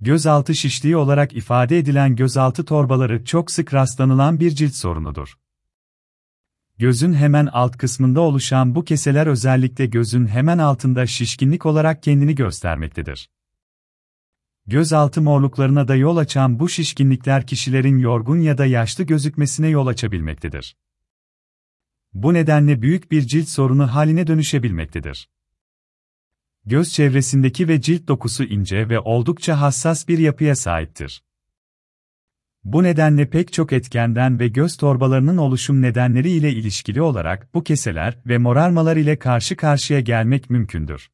Gözaltı şişliği olarak ifade edilen gözaltı torbaları çok sık rastlanılan bir cilt sorunudur. Gözün hemen alt kısmında oluşan bu keseler özellikle gözün hemen altında şişkinlik olarak kendini göstermektedir. Gözaltı morluklarına da yol açan bu şişkinlikler kişilerin yorgun ya da yaşlı gözükmesine yol açabilmektedir. Bu nedenle büyük bir cilt sorunu haline dönüşebilmektedir. Göz çevresindeki ve cilt dokusu ince ve oldukça hassas bir yapıya sahiptir. Bu nedenle pek çok etkenden ve göz torbalarının oluşum nedenleri ile ilişkili olarak bu keseler ve morarmalar ile karşı karşıya gelmek mümkündür.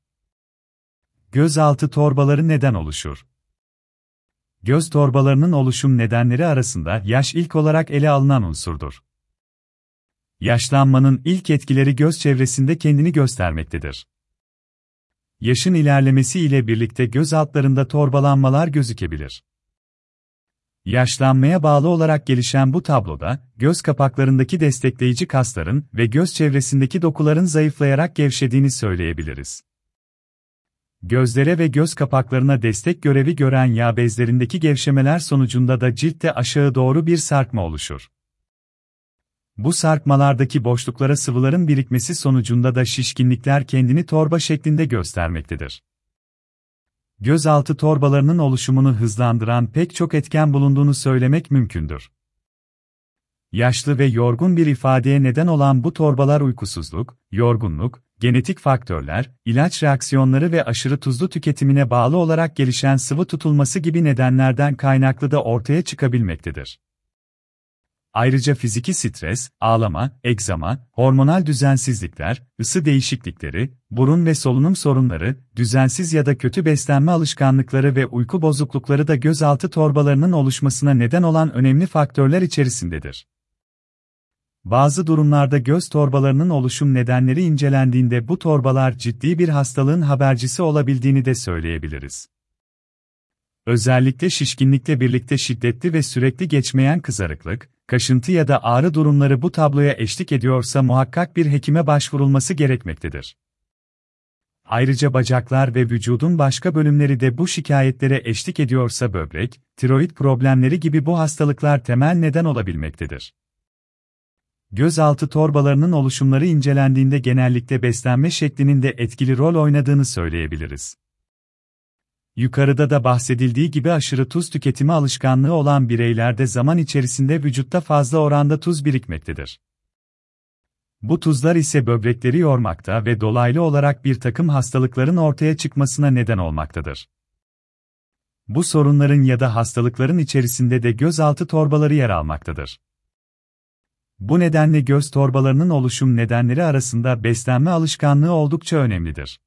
Gözaltı torbaları neden oluşur? Göz torbalarının oluşum nedenleri arasında yaş ilk olarak ele alınan unsurdur. Yaşlanmanın ilk etkileri göz çevresinde kendini göstermektedir. Yaşın ilerlemesi ile birlikte göz altlarında torbalanmalar gözükebilir. Yaşlanmaya bağlı olarak gelişen bu tabloda, göz kapaklarındaki destekleyici kasların ve göz çevresindeki dokuların zayıflayarak gevşediğini söyleyebiliriz. Gözlere ve göz kapaklarına destek görevi gören yağ bezlerindeki gevşemeler sonucunda da ciltte aşağı doğru bir sarkma oluşur. Bu sarkmalardaki boşluklara sıvıların birikmesi sonucunda da şişkinlikler kendini torba şeklinde göstermektedir. Gözaltı torbalarının oluşumunu hızlandıran pek çok etken bulunduğunu söylemek mümkündür. Yaşlı ve yorgun bir ifadeye neden olan bu torbalar uykusuzluk, yorgunluk, genetik faktörler, ilaç reaksiyonları ve aşırı tuzlu tüketimine bağlı olarak gelişen sıvı tutulması gibi nedenlerden kaynaklı da ortaya çıkabilmektedir. Ayrıca fiziki stres, ağlama, egzama, hormonal düzensizlikler, ısı değişiklikleri, burun ve solunum sorunları, düzensiz ya da kötü beslenme alışkanlıkları ve uyku bozuklukları da gözaltı torbalarının oluşmasına neden olan önemli faktörler içerisindedir. Bazı durumlarda göz torbalarının oluşum nedenleri incelendiğinde bu torbalar ciddi bir hastalığın habercisi olabildiğini de söyleyebiliriz. Özellikle şişkinlikle birlikte şiddetli ve sürekli geçmeyen kızarıklık, kaşıntı ya da ağrı durumları bu tabloya eşlik ediyorsa muhakkak bir hekime başvurulması gerekmektedir. Ayrıca bacaklar ve vücudun başka bölümleri de bu şikayetlere eşlik ediyorsa böbrek, tiroid problemleri gibi bu hastalıklar temel neden olabilmektedir. Gözaltı torbalarının oluşumları incelendiğinde genellikle beslenme şeklinin de etkili rol oynadığını söyleyebiliriz. Yukarıda da bahsedildiği gibi aşırı tuz tüketimi alışkanlığı olan bireylerde zaman içerisinde vücutta fazla oranda tuz birikmektedir. Bu tuzlar ise böbrekleri yormakta ve dolaylı olarak bir takım hastalıkların ortaya çıkmasına neden olmaktadır. Bu sorunların ya da hastalıkların içerisinde de gözaltı torbaları yer almaktadır. Bu nedenle göz torbalarının oluşum nedenleri arasında beslenme alışkanlığı oldukça önemlidir.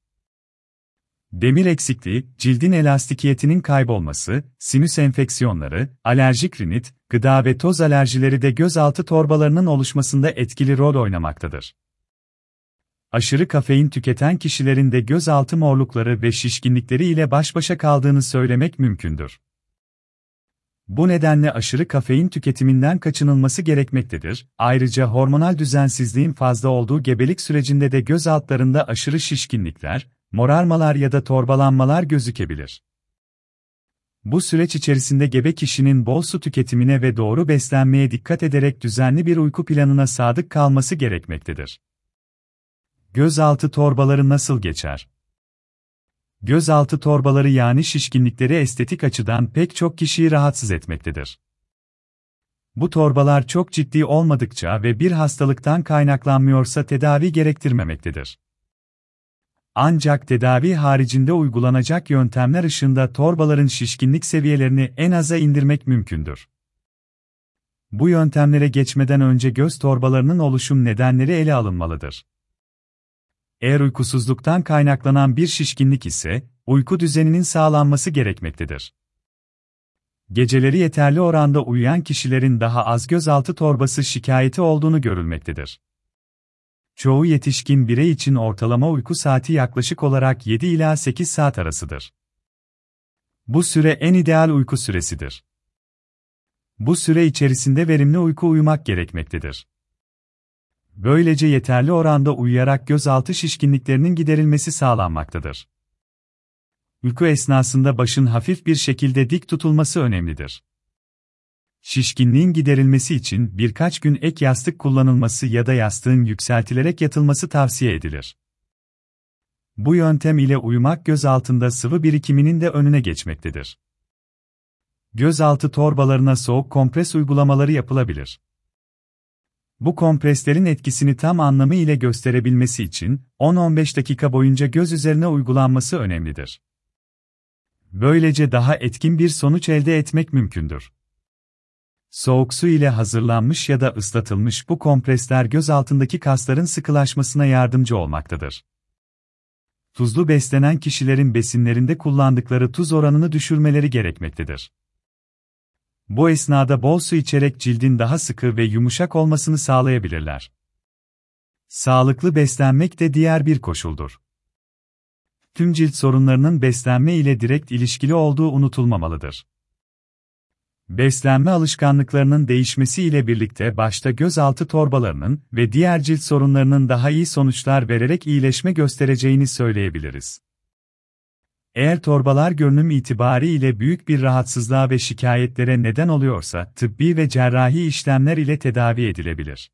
Demir eksikliği, cildin elastikiyetinin kaybolması, sinüs enfeksiyonları, alerjik rinit, gıda ve toz alerjileri de gözaltı torbalarının oluşmasında etkili rol oynamaktadır. Aşırı kafein tüketen kişilerin de gözaltı morlukları ve şişkinlikleri ile baş başa kaldığını söylemek mümkündür. Bu nedenle aşırı kafein tüketiminden kaçınılması gerekmektedir. Ayrıca hormonal düzensizliğin fazla olduğu gebelik sürecinde de göz altlarında aşırı şişkinlikler, morarmalar ya da torbalanmalar gözükebilir. Bu süreç içerisinde gebe kişinin bol su tüketimine ve doğru beslenmeye dikkat ederek düzenli bir uyku planına sadık kalması gerekmektedir. Gözaltı torbaları nasıl geçer? Gözaltı torbaları yani şişkinlikleri estetik açıdan pek çok kişiyi rahatsız etmektedir. Bu torbalar çok ciddi olmadıkça ve bir hastalıktan kaynaklanmıyorsa tedavi gerektirmemektedir. Ancak tedavi haricinde uygulanacak yöntemler ışığında torbaların şişkinlik seviyelerini en aza indirmek mümkündür. Bu yöntemlere geçmeden önce göz torbalarının oluşum nedenleri ele alınmalıdır. Eğer uykusuzluktan kaynaklanan bir şişkinlik ise, uyku düzeninin sağlanması gerekmektedir. Geceleri yeterli oranda uyuyan kişilerin daha az gözaltı torbası şikayeti olduğunu görülmektedir. Çoğu yetişkin birey için ortalama uyku saati yaklaşık olarak 7 ila 8 saat arasıdır. Bu süre en ideal uyku süresidir. Bu süre içerisinde verimli uyku uyumak gerekmektedir. Böylece yeterli oranda uyuyarak gözaltı şişkinliklerinin giderilmesi sağlanmaktadır. Uyku esnasında başın hafif bir şekilde dik tutulması önemlidir. Şişkinliğin giderilmesi için birkaç gün ek yastık kullanılması ya da yastığın yükseltilerek yatılması tavsiye edilir. Bu yöntem ile uyumak göz altında sıvı birikiminin de önüne geçmektedir. Gözaltı torbalarına soğuk kompres uygulamaları yapılabilir. Bu kompreslerin etkisini tam anlamı ile gösterebilmesi için 10-15 dakika boyunca göz üzerine uygulanması önemlidir. Böylece daha etkin bir sonuç elde etmek mümkündür. Soğuk su ile hazırlanmış ya da ıslatılmış bu kompresler göz altındaki kasların sıkılaşmasına yardımcı olmaktadır. Tuzlu beslenen kişilerin besinlerinde kullandıkları tuz oranını düşürmeleri gerekmektedir. Bu esnada bol su içerek cildin daha sıkı ve yumuşak olmasını sağlayabilirler. Sağlıklı beslenmek de diğer bir koşuldur. Tüm cilt sorunlarının beslenme ile direkt ilişkili olduğu unutulmamalıdır. Beslenme alışkanlıklarının değişmesi ile birlikte başta gözaltı torbalarının ve diğer cilt sorunlarının daha iyi sonuçlar vererek iyileşme göstereceğini söyleyebiliriz. Eğer torbalar görünüm itibariyle büyük bir rahatsızlığa ve şikayetlere neden oluyorsa, tıbbi ve cerrahi işlemler ile tedavi edilebilir.